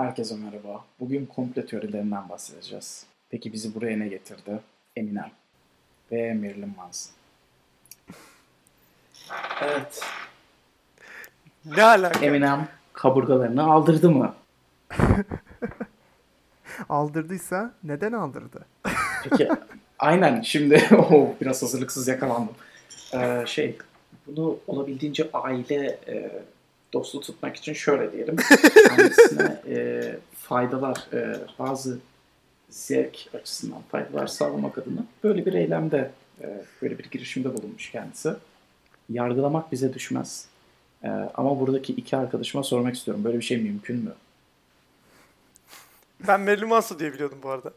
Herkese merhaba. Bugün komple teorilerinden bahsedeceğiz. Peki bizi buraya ne getirdi? Eminem ve Marilyn Manson. Evet. Ne alaka? Eminem kaburgalarını aldırdı mı? Aldırdıysa neden aldırdı? Peki aynen şimdi oh, biraz hazırlıksız yakalandım. Ee, şey bunu olabildiğince aile e, dostu tutmak için şöyle diyelim. Kendisine e, faydalar e, bazı zevk açısından faydalar sağlamak adına böyle bir eylemde e, böyle bir girişimde bulunmuş kendisi. Yargılamak bize düşmez. E, ama buradaki iki arkadaşıma sormak istiyorum. Böyle bir şey mümkün mü? Ben Marilyn Manson diye biliyordum bu arada.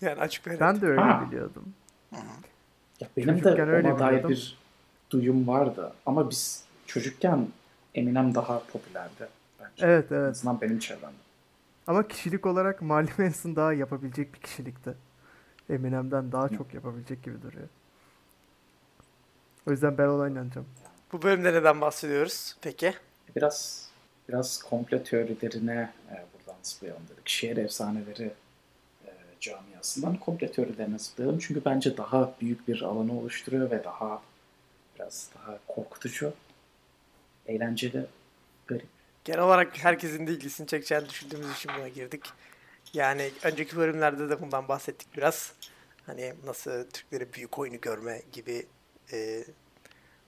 Yani açık ve Ben de öyle Ha. biliyordum. Ya benim de Çocukken öyle ona dair biliyordum. bir duyum vardı. Ama biz çocukken Eminem daha popülerdi bence. Evet En evet. azından benim çevremde. Ama kişilik olarak Marilyn Manson daha yapabilecek bir kişilikti. Eminem'den daha çok yapabilecek gibi duruyor. O yüzden ben ona inanacağım. Bu bölümde neden bahsediyoruz peki? Biraz biraz komple teorilerine e, buradan zıplayalım dedik. Şehir efsaneleri e, camiasından komple teorilerine zıplayalım. Çünkü bence daha büyük bir alanı oluşturuyor ve daha biraz daha korkutucu, eğlenceli, garip. Genel olarak herkesin de ilgisini çekeceğini düşündüğümüz için buna girdik. Yani önceki bölümlerde de bundan bahsettik biraz. Hani nasıl Türkleri büyük oyunu görme gibi e,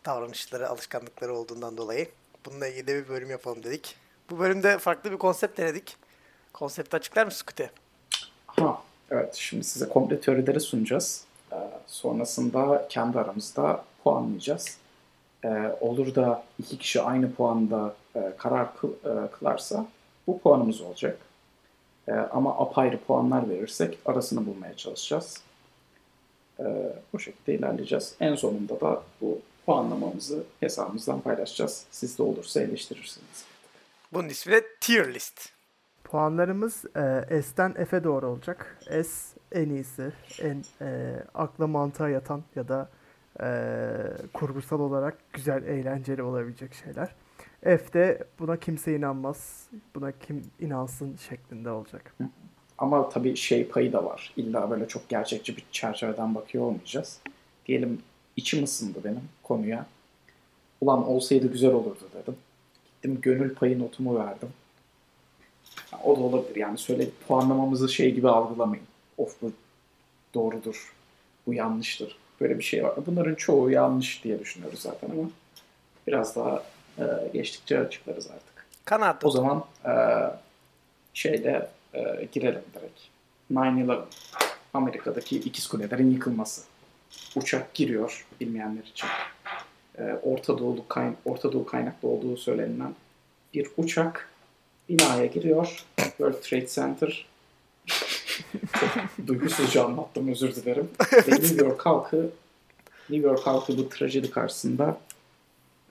davranışları, alışkanlıkları olduğundan dolayı. Bununla ilgili de bir bölüm yapalım dedik. Bu bölümde farklı bir konsept denedik. Konsepti açıklar mısın Kuti? Ha, evet şimdi size komple teorileri sunacağız. Ee, sonrasında kendi aramızda puanlayacağız. Ee, olur da iki kişi aynı puanda e, karar kıl, e, kılarsa bu puanımız olacak. Ee, ama apayrı puanlar verirsek arasını bulmaya çalışacağız. Ee, bu şekilde ilerleyeceğiz. En sonunda da bu puanlamamızı hesabımızdan paylaşacağız. Siz de olursa eleştirirsiniz. Bunun ismi de tier list. Puanlarımız e, S'ten F'e doğru olacak. S en iyisi, en e, akla mantığa yatan ya da e, kurgusal olarak güzel, eğlenceli olabilecek şeyler. F de buna kimse inanmaz, buna kim inansın şeklinde olacak. Ama tabii şey payı da var. İlla böyle çok gerçekçi bir çerçeveden bakıyor olmayacağız. Diyelim içim ısındı benim konuya. Ulan olsaydı güzel olurdu dedim. Gittim gönül payı notumu verdim. O da olabilir yani söyle puanlamamızı şey gibi algılamayın. Of bu doğrudur, bu yanlıştır. Böyle bir şey var. Bunların çoğu yanlış diye düşünüyoruz zaten ama biraz daha e, geçtikçe açıklarız artık. Kanaat O zaman e, şeyle e, girelim direkt. 9-11. Amerika'daki ikiz kulelerin yıkılması. Uçak giriyor bilmeyenler için. E, Orta, Doğulu kayn Orta Doğu kaynaklı olduğu söylenilen bir uçak binaya giriyor. World Trade Center. Duygusuzca anlattım özür dilerim. Ve New York halkı New York halkı bu trajedi karşısında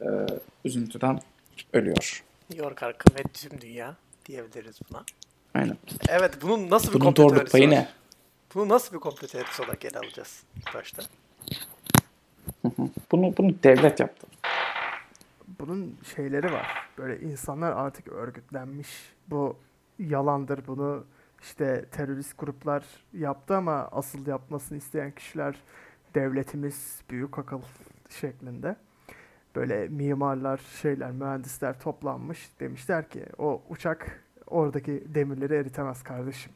e, üzüntüden ölüyor. New York halkı ve tüm dünya diyebiliriz buna. Aynen. Evet bunun nasıl bir Bunun komplo doğruluk teorisi payı ne? Bunu nasıl bir komplo teorisi olarak ele alacağız başta? Bunu, bunu devlet yaptı. bunun şeyleri var. Böyle insanlar artık örgütlenmiş. Bu yalandır. Bunu işte terörist gruplar yaptı ama asıl yapmasını isteyen kişiler devletimiz büyük akıl şeklinde. Böyle mimarlar, şeyler, mühendisler toplanmış. Demişler ki o uçak oradaki demirleri eritemez kardeşim.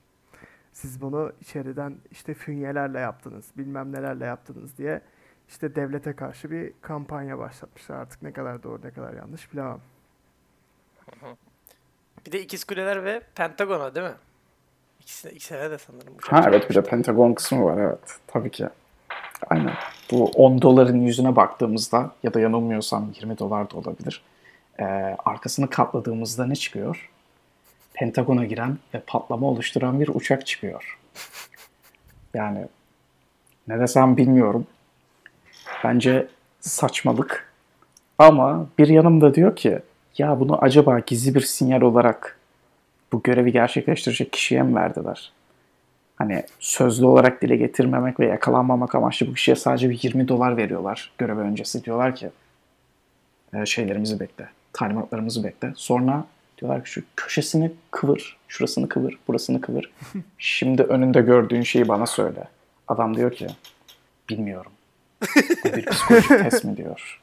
Siz bunu içeriden işte fünyelerle yaptınız, bilmem nelerle yaptınız diye işte devlete karşı bir kampanya başlatmışlar. Artık ne kadar doğru ne kadar yanlış bilemem. Bir de İkiz Kuleler ve Pentagon'a değil mi? İkisine, ikisine de sanırım uçak Ha evet bir de. Pentagon kısmı var evet. Tabii ki. Aynen. Bu 10 doların yüzüne baktığımızda ya da yanılmıyorsam 20 dolar da olabilir. Ee, arkasını katladığımızda ne çıkıyor? Pentagon'a giren ve patlama oluşturan bir uçak çıkıyor. Yani ne desem bilmiyorum. Bence saçmalık. Ama bir yanımda diyor ki ya bunu acaba gizli bir sinyal olarak bu görevi gerçekleştirecek kişiye mi verdiler? Hani sözlü olarak dile getirmemek ve yakalanmamak amaçlı bu kişiye sadece bir 20 dolar veriyorlar görev öncesi. Diyorlar ki "E, şeylerimizi bekle, talimatlarımızı bekle. Sonra Diyorlar ki şu köşesini kıvır, şurasını kıvır, burasını kıvır. Şimdi önünde gördüğün şeyi bana söyle. Adam diyor ki bilmiyorum. Bu bir psikolojik test mi diyor.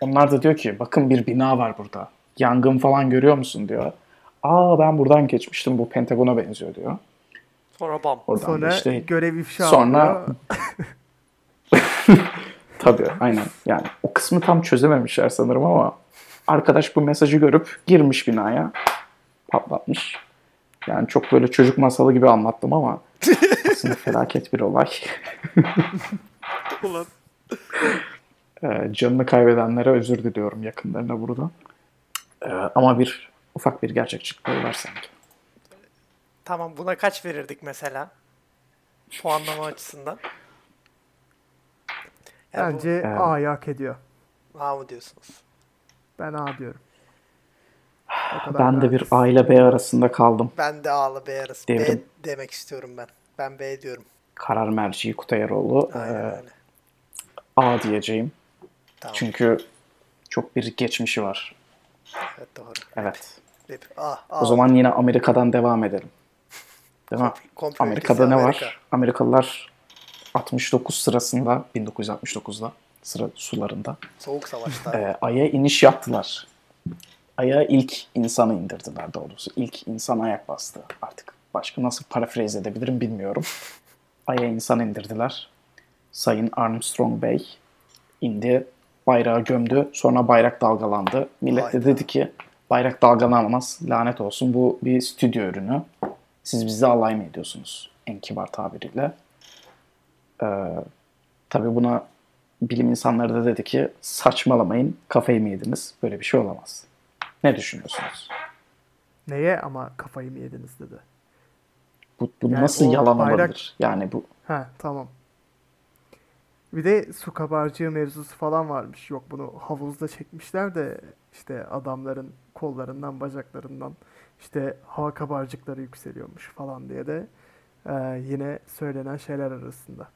Onlar da diyor ki bakın bir bina var burada. Yangın falan görüyor musun diyor. Aa ben buradan geçmiştim bu Pentagon'a benziyor diyor. Sonra bam. Oradan Sonra işte görev ifşa sonra-. Tabii aynen. Yani o kısmı tam çözememişler sanırım ama arkadaş bu mesajı görüp girmiş binaya patlatmış. Yani çok böyle çocuk masalı gibi anlattım ama aslında felaket bir olay. Ulan. Ee, canını kaybedenlere özür diliyorum yakınlarına burada. Ee, ama bir ufak bir gerçekçilik var sanki. Tamam buna kaç verirdik mesela? Puanlama açısından. Yani bu- Bence Evet. A'yı hak ediyor. A mı diyorsunuz? Ben A diyorum. Ben de bir. A ile B arasında kaldım. Ben de A'lı B arası. B Devrim. demek istiyorum ben. Ben B diyorum. Karar merci Kutay Eroğlu. Aynen Ee, öyle. A diyeceğim. Tamam. Çünkü çok bir geçmişi var. Evet doğru. Evet. Hep A, A. O zaman yine Amerika'dan devam edelim. Değil mi? Kompl- Amerika'da ne Amerika. var? Amerikalılar 69 sırasında 1969'da sıra sularında Soğuk savaşta. e, Ay'a iniş yaptılar. Ay'a ilk insanı indirdiler doğrusu. İlk insan ayak bastı. Artık başka nasıl paraphrase edebilirim bilmiyorum. Ay'a insan indirdiler. Sayın Armstrong Bey indi. Bayrağı gömdü. Sonra bayrak dalgalandı. Millet de dedi ki bayrak dalgalanmaz. Lanet olsun. Bu bir stüdyo ürünü. Siz bizi alay mı ediyorsunuz? En kibar tabiriyle. Ee, tabii buna bilim insanları da dedi ki saçmalamayın kafayı mı yediniz? Böyle bir şey olamaz. Ne düşünüyorsunuz? Neye ama kafayı mı yediniz dedi. Bu, bu Yani nasıl yalan bayrak- olabilir? Yani bu Ha tamam. Bir de su kabarcığı mevzusu falan varmış. Yok bunu havuzda çekmişler de işte adamların kollarından, bacaklarından işte hava kabarcıkları yükseliyormuş falan diye de e, yine söylenen şeyler arasında.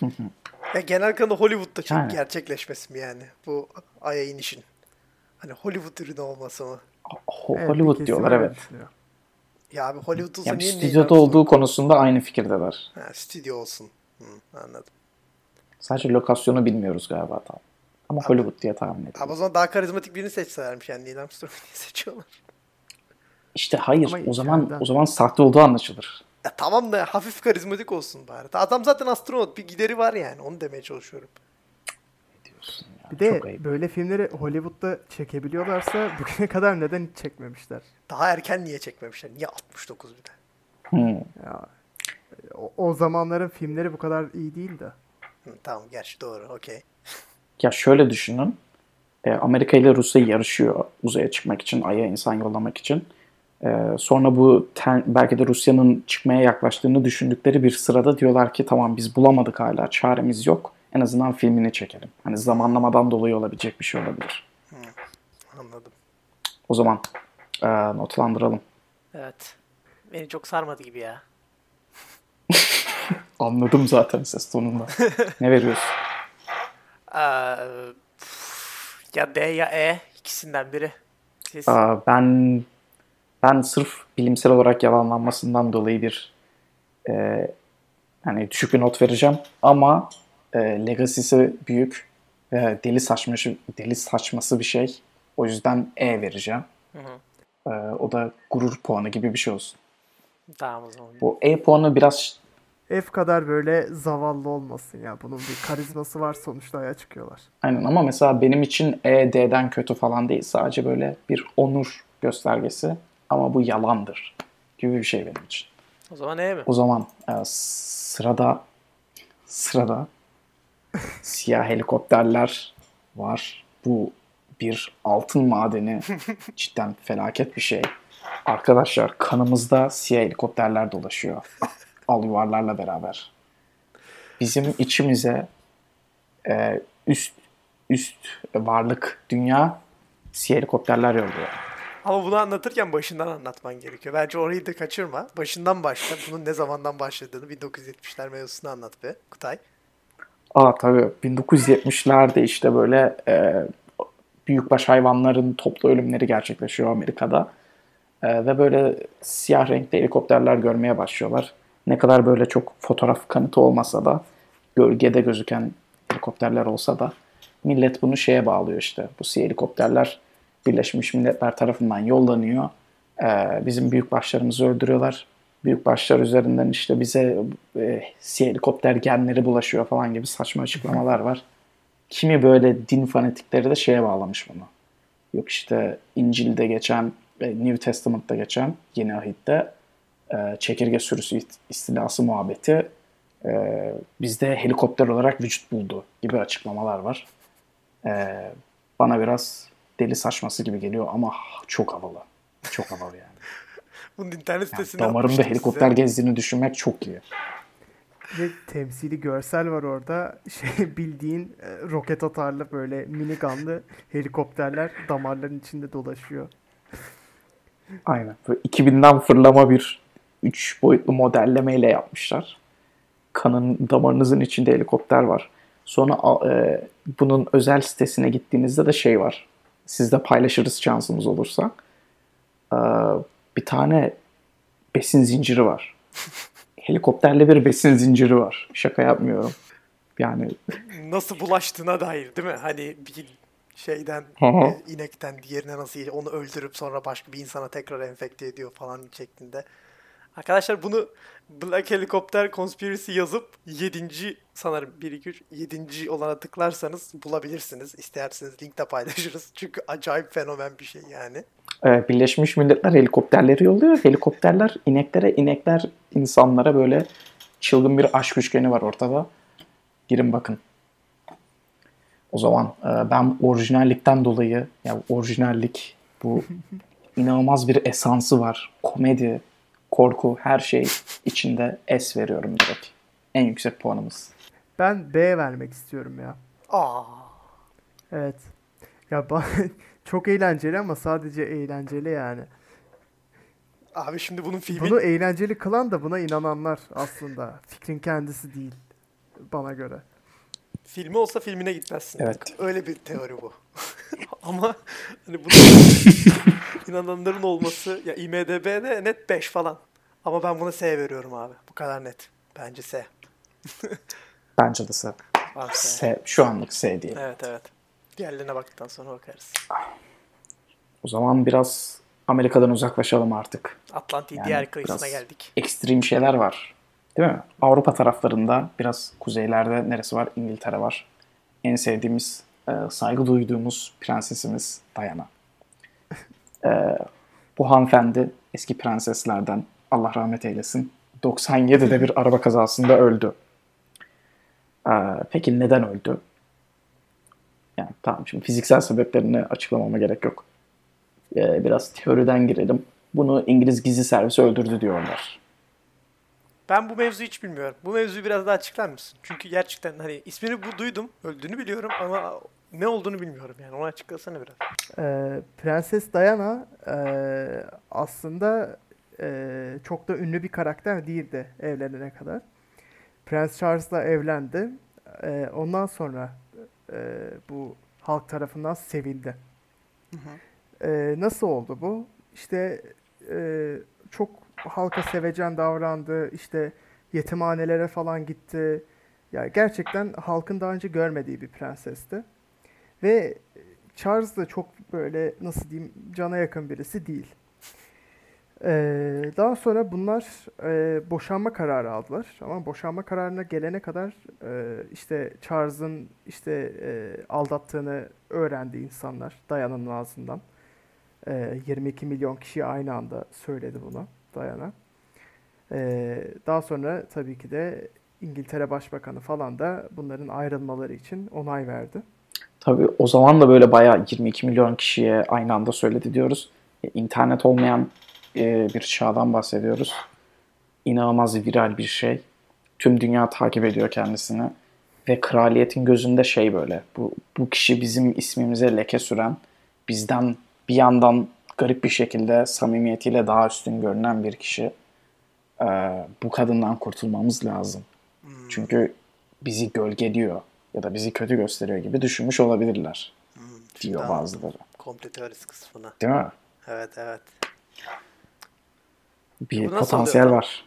Ya genel kanı Hollywood'da çok Yani. gerçekleşmesi mi yani? Bu Ay'a inişin. Hani Hollywood ürünü olması mı? Ho- Evet, Hollywood diyorlar evet. Ya abi Hollywood olsa Yani niye stüdyoda olduğu konusunda aynı fikirdeler. Ha, stüdyo olsun. Hı, anladım. Sadece lokasyonu bilmiyoruz galiba tam. Ama Hollywood diye tahmin Abi ediyorum. o zaman daha karizmatik birini seçselermiş yani Neil Armstrong'u niye seçiyorlar? İşte hayır. Ama O zaman içeriden. o zaman sahte olduğu anlaşılır. Ya tamam da hafif karizmatik olsun bari. Adam zaten astronot bir gideri var yani onu demeye çalışıyorum. Diyorsun ya. Bir de Çok ayıp. böyle filmleri Hollywood'da çekebiliyorlarsa bugüne kadar neden hiç çekmemişler? Daha erken niye çekmemişler? Niye 69 bir de? Hmm. Ya o, o zamanların filmleri bu kadar iyi değil de. Tamam gerçi doğru okey. Ya şöyle düşünün. E, Amerika ile Rusya yarışıyor uzaya çıkmak için, Ay'a insan yollamak için. E, sonra bu ten- belki de Rusya'nın çıkmaya yaklaştığını düşündükleri bir sırada diyorlar ki tamam biz bulamadık hala, çaremiz yok. En azından filmini çekelim. Hani zamanlamadan dolayı olabilecek bir şey olabilir. Anladım. O zaman e, notlandıralım. Evet. Beni çok sarmadı gibi ya. Anladım zaten ses tonunda. ne veriyorsun? Ya D ya E ikisinden biri. Siz Aa, ben ben sırf bilimsel olarak yalanlanmasından dolayı bir e, hani düşük bir not vereceğim ama e, legacy'si büyük ve deli saçması deli saçması bir şey. O yüzden E vereceğim. Hı hı. E, o da gurur puanı gibi bir şey olsun. tamam o zaman. Bu E puanı biraz F kadar böyle zavallı olmasın ya. Bunun bir karizması var sonuçta aya çıkıyorlar. aynen ama mesela benim için E D'den kötü falan değil. Sadece böyle bir onur göstergesi ama bu yalandır gibi bir şey benim için. O zaman E mi? O zaman e, sırada sırada siyah helikopterler var. Bu bir altın madeni. Cidden felaket bir şey. Arkadaşlar kanımızda siyah helikopterler dolaşıyor. Al yuvarlarla beraber. Bizim içimize e, üst üst varlık dünya siyah helikopterler yolluyor. Ama bunu anlatırken başından anlatman gerekiyor. Bence orayı da kaçırma. Başından başla. Bunun ne zamandan başladığını 1970'ler mevzusunu anlat be Kutay. Aa tabii 1970'lerde işte böyle e, büyükbaş hayvanların toplu ölümleri gerçekleşiyor Amerika'da. Ee, ve böyle siyah renkli helikopterler görmeye başlıyorlar. Ne kadar böyle çok fotoğraf kanıtı olmasa da gölgede gözüken helikopterler olsa da millet bunu şeye bağlıyor işte. Bu siyah helikopterler Birleşmiş Milletler tarafından yollanıyor. Ee, bizim büyükbaşlarımızı öldürüyorlar. Büyükbaşlar üzerinden işte bize e, siyah helikopter genleri bulaşıyor falan gibi saçma açıklamalar var. Kimi böyle din fanatikleri de şeye bağlamış bunu. Yok işte İncil'de geçen, e, New Testament'ta geçen Yeni Ahit'te e, çekirge sürüsü istilası muhabbeti e, bizde helikopter olarak vücut buldu gibi açıklamalar var. E, bana biraz deli saçması gibi geliyor ama çok havalı. Çok havalı yani. Bunun internet yani sitesine damarımda atmıştım helikopter size. gezdiğini düşünmek çok iyi. Ve temsili görsel var orada. Şey bildiğin e, roket atarlı böyle minigunlı helikopterler damarların içinde dolaşıyor. Aynen. Böyle 2000'den fırlama bir 3 boyutlu modellemeyle yapmışlar. Kanın damarınızın içinde helikopter var. Sonra e, bunun özel sitesine gittiğinizde de şey var. Sizde paylaşırız şansımız olursa. Ee, bir tane besin zinciri var. Helikopterle bir besin zinciri var. Şaka yapmıyorum. Yani Nasıl bulaştığına dair değil mi? Hani bir şeyden hı. e, inekten diğerine nasıl onu öldürüp sonra başka bir insana tekrar enfekte ediyor falan şeklinde. Arkadaşlar bunu Black Helicopter Conspiracy yazıp 7. sanırım 1 2 3 7. olana tıklarsanız bulabilirsiniz. İsterseniz linkte paylaşırız. Çünkü acayip fenomen bir şey yani. e, Birleşmiş Milletler helikopterleri yolluyor. Helikopterler ineklere, inekler insanlara böyle çılgın bir aşk üçgeni var ortada. Girin bakın. O zaman e, ben orijinallikten dolayı ya orijinallik bu inanılmaz bir esansı var. Komedi, korku her şey içinde S veriyorum direkt. En yüksek puanımız. Ben B vermek istiyorum ya. Aa. Evet. Ya ba- çok eğlenceli ama sadece eğlenceli yani. Abi şimdi bunun filmi Bunu eğlenceli kılan da buna inananlar aslında. Fikrin kendisi değil. Bana göre. filmi olsa filmine gitmezsin. Evet. Öyle bir teori bu. Ama hani bunu inananların olması ya IMDb'de net 5 falan. Ama ben buna S veriyorum abi. Bu kadar net. Bence S. Bence de S. Var S. S. Şu anlık S diye. Evet evet. Diğerlerine baktıktan sonra bakarız. O zaman biraz Amerika'dan uzaklaşalım artık. Atlantik Yani diğer kıyısına geldik. ekstrem şeyler var. Değil mi? Avrupa taraflarında biraz kuzeylerde neresi var? İngiltere var. En sevdiğimiz, e, saygı duyduğumuz prensesimiz Diana. E, bu hanımefendi eski prenseslerden Allah rahmet eylesin. 97'de bir araba kazasında öldü. E, peki neden öldü? Yani tamam şimdi fiziksel sebeplerini açıklamama gerek yok. E, biraz teoriden girelim. Bunu İngiliz gizli servisi öldürdü diyorlar. Ben bu mevzuyu hiç bilmiyorum. Bu mevzuyu biraz daha açıklar mısın? Çünkü gerçekten hani ismini bu duydum. Öldüğünü biliyorum ama ne olduğunu bilmiyorum yani. Onu açıklasana biraz. Ee, Prenses Diana ee, aslında ee, çok da ünlü bir karakter değildi evlenene kadar. Prens Charles'la evlendi. Ee, ondan sonra ee, bu halk tarafından sevildi. Ee, nasıl oldu bu? İşte ee, çok halka sevecen davrandı. İşte yetimhanelere falan gitti. Ya gerçekten halkın daha önce görmediği bir prensesti. Ve Charles da çok böyle nasıl diyeyim cana yakın birisi değil. Ee, daha sonra bunlar e, boşanma kararı aldılar. Ama boşanma kararına gelene kadar e, işte Charles'ın işte e, aldattığını öğrendi insanlar Diana'nın ağzından. E, 22 milyon kişi aynı anda söyledi bunu Diana. E, daha sonra tabii ki de İngiltere Başbakanı falan da bunların ayrılmaları için onay verdi. Tabii o zaman da böyle bayağı 22 milyon kişiye aynı anda söyledi diyoruz. E, İnternet olmayan e, bir çağdan bahsediyoruz. İnanılmaz viral bir şey. Tüm dünya takip ediyor kendisini. Ve kraliyetin gözünde şey böyle. Bu, bu kişi bizim ismimize leke süren, bizden bir yandan garip bir şekilde samimiyetiyle daha üstün görünen bir kişi. E, bu kadından kurtulmamız lazım. Çünkü bizi gölgeliyor ya da bizi kötü gösteriyor gibi düşünmüş olabilirler. diyor Daha bazıları. Komple teorisi kısmına. Değil mi? Evet evet. Bir Bu potansiyel var.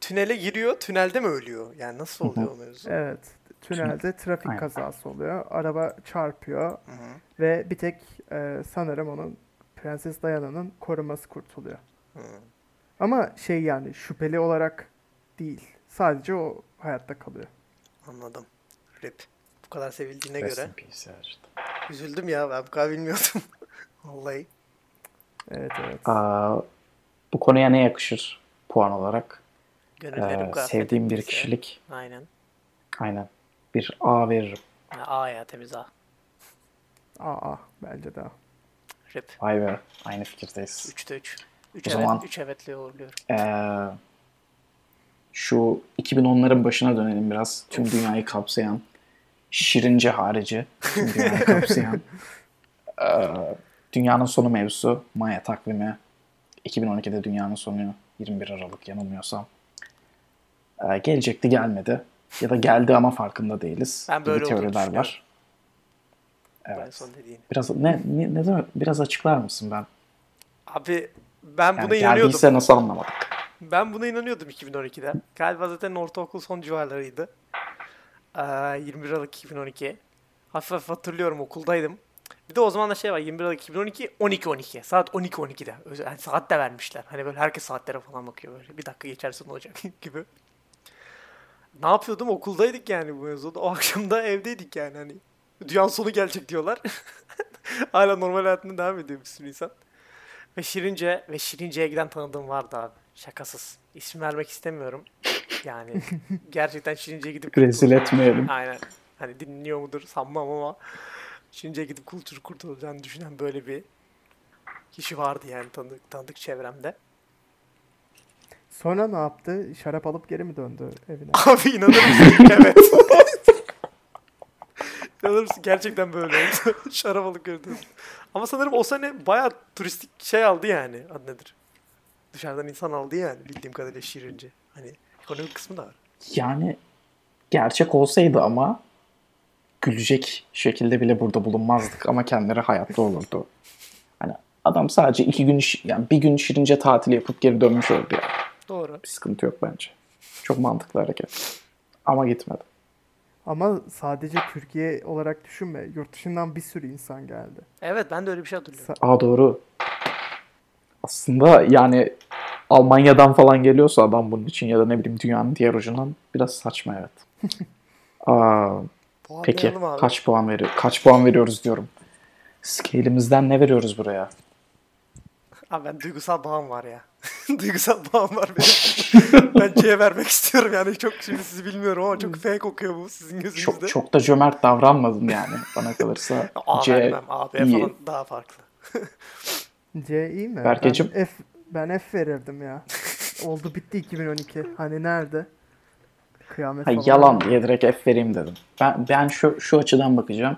Tünele giriyor, tünelde mi ölüyor? Yani nasıl oluyor o mevzu? Evet. Tünelde trafik Aynen. kazası oluyor. Araba çarpıyor Hı hı. ve bir tek e, sanırım onun Prenses Diana'nın koruması kurtuluyor. Hı. Ama şey yani şüpheli olarak değil. Sadece o hayatta kalıyor. Anladım. Rip. Bu kadar sevildiğine Rest göre. in peace. Üzüldüm ya ben bu kadar bilmiyordum. Vallahi. Evet evet. Aa, bu konuya ne yakışır puan olarak? Gönüllerim Ee, sevdiğim bir kişilik. Aynen. Aynen. Bir A veririm. Ya, A ya temiz A. Aa bence de. Rip. Vay be. Aynı fikirdeyiz. 3'te 3. 3 O evet, zaman- 3 evetli uğurluyorum. Ee, şu 2010'ların başına dönelim biraz. Tüm dünyayı kapsayan, şirince harici dünyayı kapsayan ee, dünyanın sonu mevzusu Maya takvimi 2012'de dünyanın sonu 21 Aralık yanılmıyorsam. Ee, gelecekti gelmedi. Ya da geldi ama farkında değiliz. Ben böyle teoriler var. Evet. Biraz ne, ne, ne demek? Biraz açıklar mısın ben? Abi ben Yani buna inanıyordum. geldiyse nasıl anlamadık? Ben buna inanıyordum 2012'de. Galiba zaten ortaokul son civarlarıydı. Ee, 21 Aralık 2012. Hafif hafif hatırlıyorum okuldaydım. Bir de o zaman da şey var 21 Aralık 2012 12 12. Saat 12 12'de. Özel, yani saat de vermişler. Hani böyle herkes saatlere falan bakıyor böyle. Bir dakika geçerse ne olacak gibi. Ne yapıyordum? Okuldaydık yani bu mevzuda. O akşam da evdeydik yani hani. Dünyanın sonu gelecek diyorlar. Hala normal hayatına devam ediyor bir sürü insan. Ve Şirince ve Şirince'ye giden tanıdığım vardı abi. Şakasız. İsim vermek istemiyorum. Yani gerçekten Şirince'ye gidip Rezil etmeyelim. Aynen. Hani dinliyor mudur sanmam ama Şirince'ye gidip kültür kurtulacağını düşünen böyle bir kişi vardı yani tanıdık, tanıdık çevremde. Sonra ne yaptı? Şarap alıp geri mi döndü evine? Abi inanır mısın? evet. inanır mısın? Gerçekten böyle oldu. Şarap alıp gördüm. Ama sanırım o sene bayağı turistik şey aldı yani. Adı nedir? Dışarıdan insan aldı yani bildiğim kadarıyla Şirince. Hani ekonomik kısmı da var. Yani gerçek olsaydı ama gülecek şekilde bile burada bulunmazdık ama kendileri hayatta olurdu. Hani adam sadece iki gün yani bir gün şirince tatil yapıp geri dönmüş oldu ya. Doğru. Bir sıkıntı yok bence. Çok mantıklı hareket. Ama gitmedi. Ama sadece Türkiye olarak düşünme. Yurt dışından bir sürü insan geldi. Evet ben de öyle bir şey hatırlıyorum. Sa- Aa doğru. Aslında yani Almanya'dan falan geliyorsa adam bunun için ya da ne bileyim dünyanın diğer ucundan biraz saçma evet. Aa, Peki kaç puan veriyor? Kaç puan veriyoruz diyorum. Scale'imizden ne veriyoruz buraya? Abi ben duygusal bağım var ya. duygusal bağım var benim. ben C'ye vermek istiyorum yani çok şimdi sizi bilmiyorum ama çok fake kokuyor bu sizin gözünüzde. Çok çok da cömert davranmadım yani bana kalırsa. A C vermem. A, B falan daha farklı. C iyi mi? Berkeciğim? Ben F, ben F verirdim ya. Oldu bitti 2012. Hani nerede? Kıyamet Ha, falan. yalan diye direkt F vereyim dedim. Ben ben şu şu açıdan bakacağım.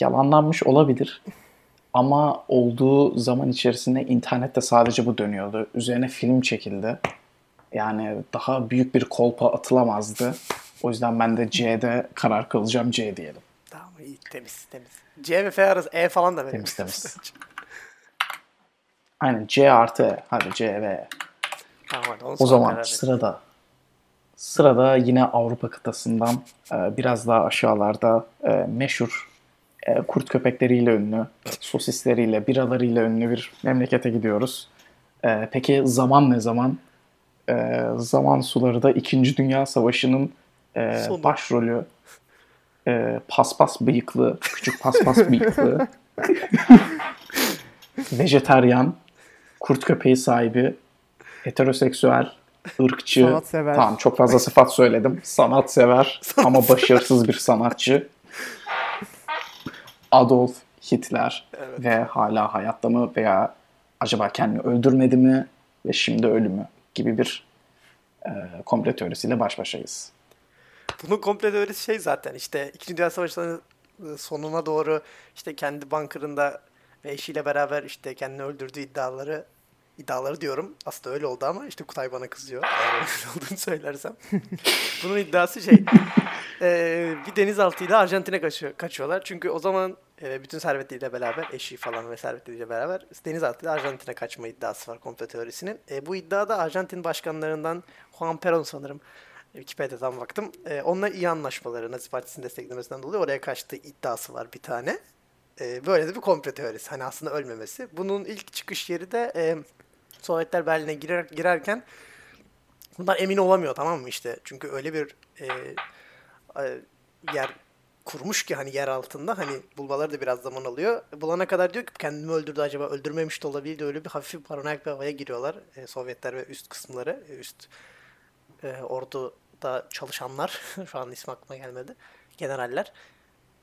Yalanlanmış olabilir. Ama olduğu zaman içerisinde internette sadece bu dönüyordu. Üzerine film çekildi. Yani daha büyük bir kolpa atılamazdı. O yüzden ben de C'de karar kılacağım C diyelim. Tamam iyi temiz temiz. C ve F arası E falan da verelim. Temiz temiz. Aynen C artı E. Hadi C ve E. tamam hadi onu O zaman sırada sırada yine Avrupa kıtasından e, biraz daha aşağılarda e, meşhur e, kurt köpekleriyle ünlü, sosisleriyle, biralarıyla ünlü bir memlekete gidiyoruz. Peki zaman ne zaman? Zaman suları da 2. Dünya Savaşı'nın Sonu. başrolü paspas bıyıklı, küçük paspas bıyıklı, vejeteryan, kurt köpeği sahibi, heteroseksüel, ırkçı, Sanatsever. tamam çok fazla sıfat söyledim, sanatsever ama başarısız bir sanatçı. Adolf Hitler ve hala hayatta mı veya acaba kendini öldürmedi mi ve şimdi ölü mü gibi bir e, komple teorisiyle baş başayız. Bunun komple teorisi şey zaten işte İkinci Dünya Savaşı'nın sonuna doğru işte kendi bunkerında ve eşiyle beraber işte kendini öldürdüğü iddiaları iddiaları diyorum. Aslında öyle oldu ama işte Kutay bana kızıyor eğer olduğunu söylersem. Bunun iddiası şey e, bir denizaltıyla Arjantin'e kaçıyor, kaçıyorlar. Çünkü o zaman E, bütün servetiyle beraber, eşi falan ve servetiyle beraber denizaltıyla Arjantin'e kaçma iddiası var komplo teorisinin. E, bu iddiada Arjantin başkanlarından Juan Perón sanırım Wikipedia'dan baktım. E, onunla iyi anlaşmaları Nazi Partisi'nin desteklemesinden dolayı oraya kaçtığı iddiası var bir tane. E, böyle de bir komplo teorisi. Hani aslında ölmemesi. Bunun ilk çıkış yeri de e, Sovyetler Berlin'e girer, girerken bunlar emin olamıyor tamam mı işte. Çünkü öyle bir e, e, yer kurmuş ki hani yer altında hani bulmaları da biraz zaman alıyor. Bulana kadar diyor ki kendimi öldürdü acaba öldürmemiş de olabilir öyle bir hafif paranoyak bir havaya giriyorlar. E, Sovyetler ve üst kısımları, e, üst e, orduda çalışanlar şu an ismi aklıma gelmedi. Generaller.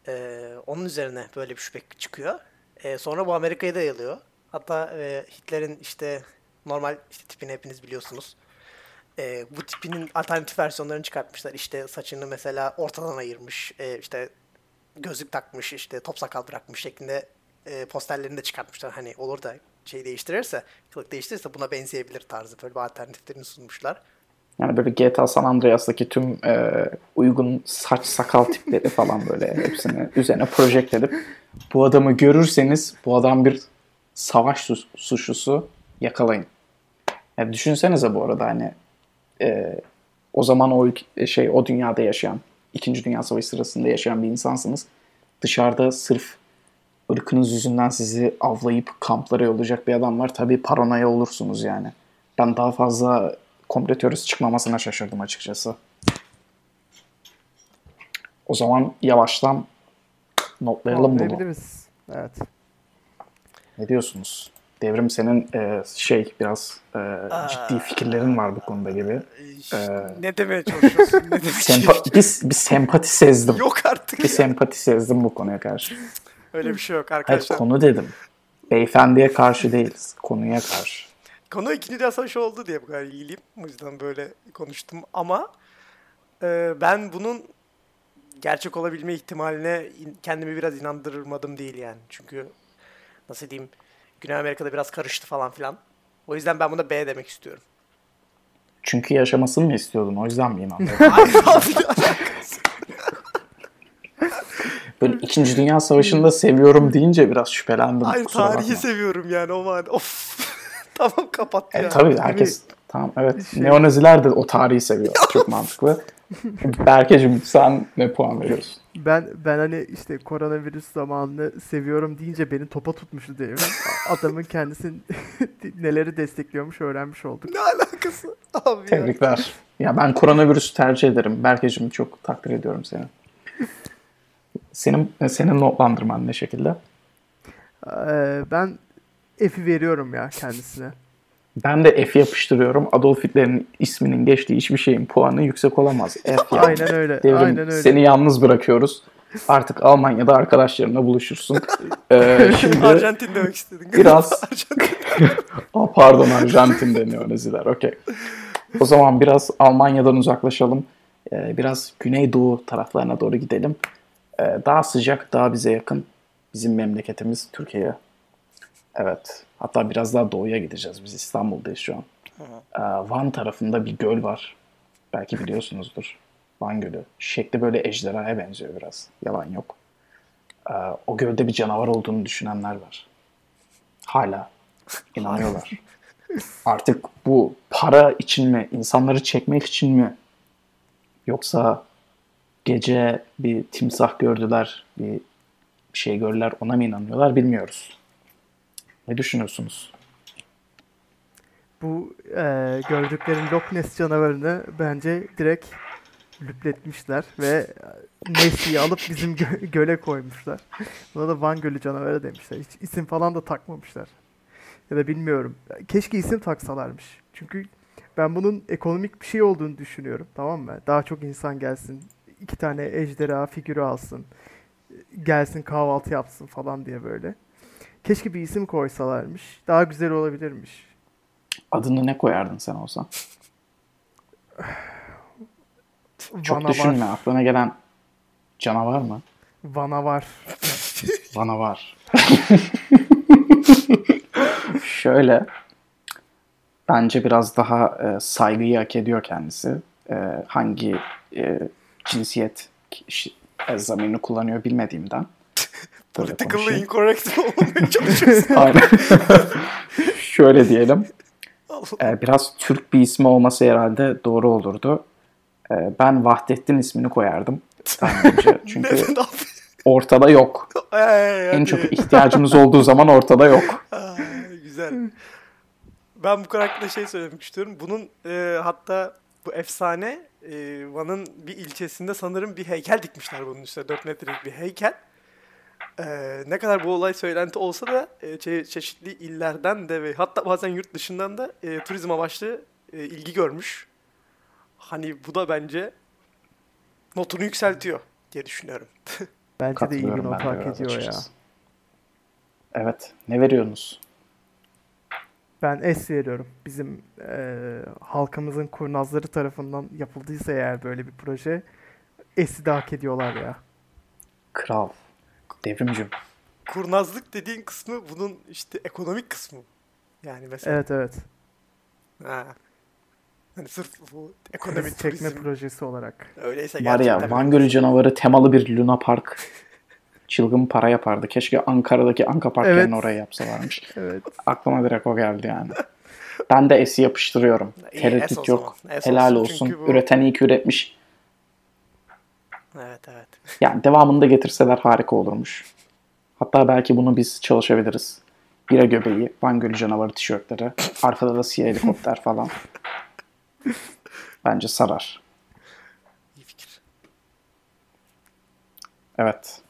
E, onun üzerine böyle bir şüphe çıkıyor. E, sonra bu Amerika'ya da yayılıyor. Hatta e, Hitler'in işte normal işte tipini hepiniz biliyorsunuz. E, bu tipinin alternatif versiyonlarını çıkartmışlar. İşte saçını mesela ortadan ayırmış, e, işte gözlük takmış, işte top sakal bırakmış şeklinde e, posterlerini de çıkartmışlar. Hani olur da şey değiştirirse, kılık değiştirirse buna benzeyebilir tarzı böyle bir alternatiflerini sunmuşlar. Yani böyle GTA San Andreas'taki tüm e, uygun saç sakal tipleri falan böyle hepsini üzerine projekte edip bu adamı görürseniz bu adam bir savaş su- suçlusu yakalayın. Yani düşünsenize bu arada hani e, o zaman o ülke- şey o dünyada yaşayan İkinci Dünya Savaşı sırasında yaşayan bir insansınız. Dışarıda sırf ırkınız yüzünden sizi avlayıp kamplara yollayacak bir adam var. Tabii paranoya olursunuz yani. Ben daha fazla komplo teorisi çıkmamasına şaşırdım açıkçası. O zaman yavaştan notlayalım bunu. Evet. Ne diyorsunuz? Devrim senin e, şey biraz e, ciddi fikirlerin var bu konuda gibi. Ee, ne demeye çalışıyorsun? Ne demeye Sempa- bir, bir sempati sezdim. Yok artık. Bir sempati sezdim bu konuya karşı. Öyle bir şey yok Evet arkadaşlar. konu dedim. Beyefendiye karşı değiliz. Konuya karşı. Konu 2. Dünya Savaşı oldu diye bu kadar ilgiliyim. O yüzden böyle konuştum ama e, ben bunun gerçek olabilme ihtimaline in- kendimi biraz inandırmadım değil yani. Çünkü nasıl diyeyim Güney Amerika'da biraz karıştı falan filan. O yüzden ben buna B demek istiyorum. Çünkü yaşamasını mı istiyordun? O yüzden mi inandın? Böyle İkinci Dünya Savaşı'nda seviyorum deyince biraz şüphelendim. Kusura tarihi bakma. seviyorum yani o var. Of. Tamam kapat E, ya. tabii herkes tamam evet. Şey- Neonaziler de o tarihi seviyor. Çok mantıklı. Berkeciğim sen ne puan veriyorsun? Ben ben hani işte koronavirüs zamanını seviyorum deyince beni topa tutmuştu devrim. Adamın kendisini neleri destekliyormuş öğrenmiş olduk. Ne alakası? Abi ya. Tebrikler. Ya ben koronavirüsü tercih ederim. Berkeciğim çok takdir ediyorum seni. Senin senin notlandırman ne şekilde? Ee, ben F'i veriyorum ya kendisine. Ben de F yapıştırıyorum. Adolf Hitler'in isminin geçtiği hiçbir şeyin puanı yüksek olamaz. F yani. Aynen öyle. Devrim, aynen öyle. seni yalnız bırakıyoruz. Artık Almanya'da arkadaşlarına buluşursun. Ee, şimdi Arjantin demek istedin. Biraz-. Aa, pardon Arjantin deniyor neziler. Okey. O zaman biraz Almanya'dan uzaklaşalım. Ee, biraz Güneydoğu taraflarına doğru gidelim. Ee, daha sıcak, daha bize yakın. Bizim memleketimiz Türkiye. Evet. Hatta biraz daha doğuya gideceğiz. Biz İstanbul'dayız şu an. Ee, Van tarafında bir göl var. Belki biliyorsunuzdur. Van Gölü. Şekli böyle ejderhaya benziyor biraz. Yalan yok. Ee, o gölde bir canavar olduğunu düşünenler var. Hala inanıyorlar. Artık bu para için mi, insanları çekmek için mi yoksa gece bir timsah gördüler, bir şey gördüler ona mı inanıyorlar bilmiyoruz. Ne düşünüyorsunuz? Bu e, gördüklerin Loch Ness canavarını bence direkt lüpletmişler ve Nessie'yi alıp bizim gö- göle koymuşlar. Buna da Van Gölü canavarı demişler. Hiç isim falan da takmamışlar. Ya da bilmiyorum. Keşke isim taksalarmış. Çünkü ben bunun ekonomik bir şey olduğunu düşünüyorum. Tamam mı? Daha çok insan gelsin. iki tane ejderha figürü alsın. Gelsin kahvaltı yapsın falan diye böyle. Keşke bir isim koysalarmış. Daha güzel olabilirmiş. Adını ne koyardın sen olsan? Çok düşünme. Aklına gelen canavar mı? Vana var. Bana var. Şöyle. Bence biraz daha e, saygıyı hak ediyor kendisi. E, hangi e, cinsiyet e, zamirini kullanıyor bilmediğimden. Politically konuşayım. incorrect olmaya çalışıyorsun. Aynen. Şöyle diyelim. Ee, biraz Türk bir ismi olması herhalde doğru olurdu. Ee, ben Vahdettin ismini koyardım. Çünkü ortada yok. En çok ihtiyacımız olduğu zaman ortada yok. Güzel. Ben bu karakterle şey söylemek istiyorum. Bunun e, hatta bu efsane e, Van'ın bir ilçesinde sanırım bir heykel dikmişler bunun üstüne. 4 metrelik bir heykel. E, ne kadar bu olay söylenti olsa da e, çe- çeşitli illerden de ve hatta bazen yurt dışından da e, turizm amaçlı e, ilgi görmüş. Hani bu da bence notunu yükseltiyor diye düşünüyorum. Bence de iyi bir not hak ediyor ya. Evet. Ne veriyorsunuz? Ben S veriyorum. Bizim eee, halkımızın kurnazları tarafından yapıldıysa eğer böyle bir proje S'i de hak ediyorlar ya. Kral. Devrimcim. Kurnazlık dediğin kısmı bunun işte ekonomik kısmı. Yani mesela Evet evet. Ha. Hani sırf bu Kız ekonomi çekme turizm projesi olarak. öyleyse Var gerçekten ya Van Gölü canavarı temalı bir Luna Park. Çılgın para yapardı. Keşke Ankara'daki Anka Park Evet. yerine oraya yapsalarmış. Evet. Aklıma direkt o geldi yani. Ben de S'i yapıştırıyorum. İyi, Tereddüt yok. Helal olsun bu- Üreten iyi ki üretmiş. Evet evet. Yani devamını da getirseler harika olurmuş. Hatta belki bunu biz çalışabiliriz. Bira göbeği, Van Gölü canavarı tişörtleri, arkada da siyah helikopter falan. Bence sarar. İyi fikir. Evet.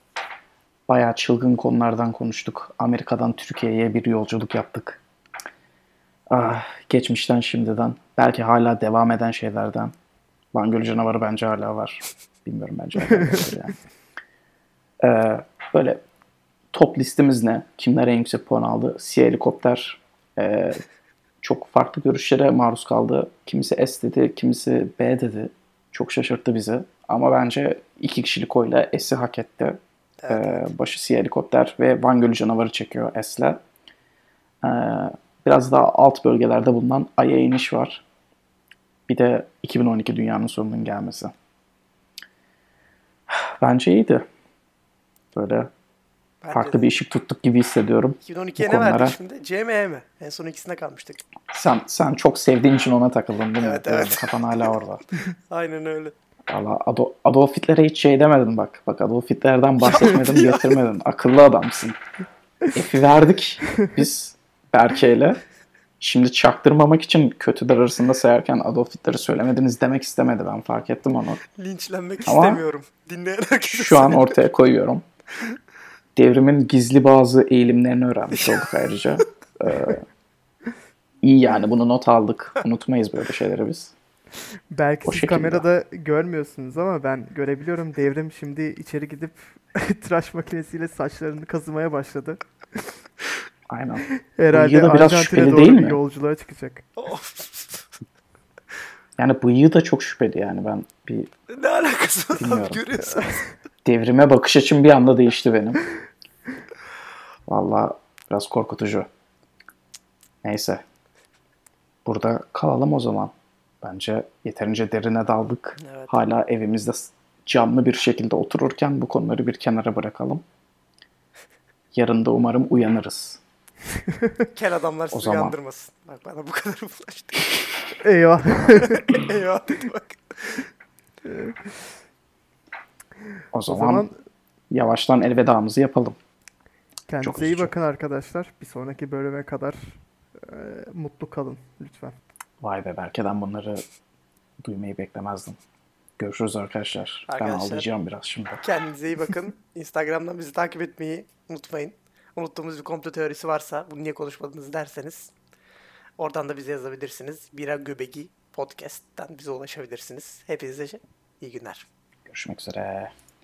Bayağı çılgın konulardan konuştuk. Amerika'dan Türkiye'ye bir yolculuk yaptık. Ah, geçmişten şimdiden. Belki hala devam eden şeylerden. Van Gölü canavarı bence hala var. Bilmiyorum bence yani. Ee, böyle top listemiz ne? Kimler en yüksek puan aldı? Siyah helikopter ee, çok farklı görüşlere maruz kaldı. Kimisi S dedi, kimisi B dedi. Çok şaşırttı bizi. Ama bence iki kişilik oyla S'i hak etti. Evet, Ee, başı siyah helikopter ve Van Gölü canavarı çekiyor S'le. Ee, biraz daha alt bölgelerde bulunan Ay'a iniş var. Bir de 2012 dünyanın sonunun gelmesi. Bence iyiydi. Böyle Bence farklı de. bir ışık tuttuk gibi hissediyorum. 2012'ye bu ne verdik şimdi? C mi? En son ikisine kalmıştık. Sen sen çok sevdiğin için ona takıldın değil mi? Evet, evet. Kafan hala orada. Aynen öyle. Valla Ado- Adolf Hitler'e hiç şey demedin bak. Bak Adolf Hitler'den bahsetmedin, Ya. getirmedin. Akıllı adamsın. F'i verdik biz Berke'yle. Şimdi çaktırmamak için kötüler arasında sayarken Adolf Hitler'i söylemediniz demek istemedi. Ben fark ettim onu. Linçlenmek Ama istemiyorum. Dinleyen herkese Şu an ortaya koyuyorum. Devrimin gizli bazı eğilimlerini öğrenmiş olduk ayrıca. Ee, iyi yani bunu not aldık. Unutmayız böyle şeyleri biz. Belki O siz şekilde. kamerada görmüyorsunuz ama ben görebiliyorum. Devrim şimdi içeri gidip tıraş makinesiyle saçlarını kazımaya başladı. Aynen. Herhalde Bıyığı da biraz Arjantin'e şüpheli doğru değil mi? yolculuğa çıkacak. Yani bıyığı da çok şüpheli yani. Ben bir ne alakası var abi Bilmiyorum. görüyorsun. devrime bakış açım bir anda değişti benim. Vallahi biraz korkutucu. Neyse. Burada kalalım o zaman. Bence yeterince derine daldık. Evet. Hala evimizde canlı bir şekilde otururken bu konuları bir kenara bırakalım. Yarın da umarım uyanırız. Kel adamlar sizi zaman. uyandırmasın. Bak bana bu kadar ulaştı. Eyvah. Eyvah dedi bak. O o zaman, zaman yavaştan elvedamızı yapalım. kendinize iyi üzücü. bakın arkadaşlar. Bir sonraki bölüme kadar e, mutlu kalın lütfen. Vay be Berke'den bunları duymayı beklemezdim. Görüşürüz arkadaşlar. Ben Arkadaşlar. ağlayacağım biraz şimdi. Kendinize iyi bakın. Instagram'dan bizi takip etmeyi unutmayın. Unuttuğumuz bir komplo teorisi varsa bunu niye konuşmadınız derseniz oradan da bize yazabilirsiniz. Bira Göbegi Podcast'ten bize ulaşabilirsiniz. Hepinize iyi günler. Görüşmek üzere.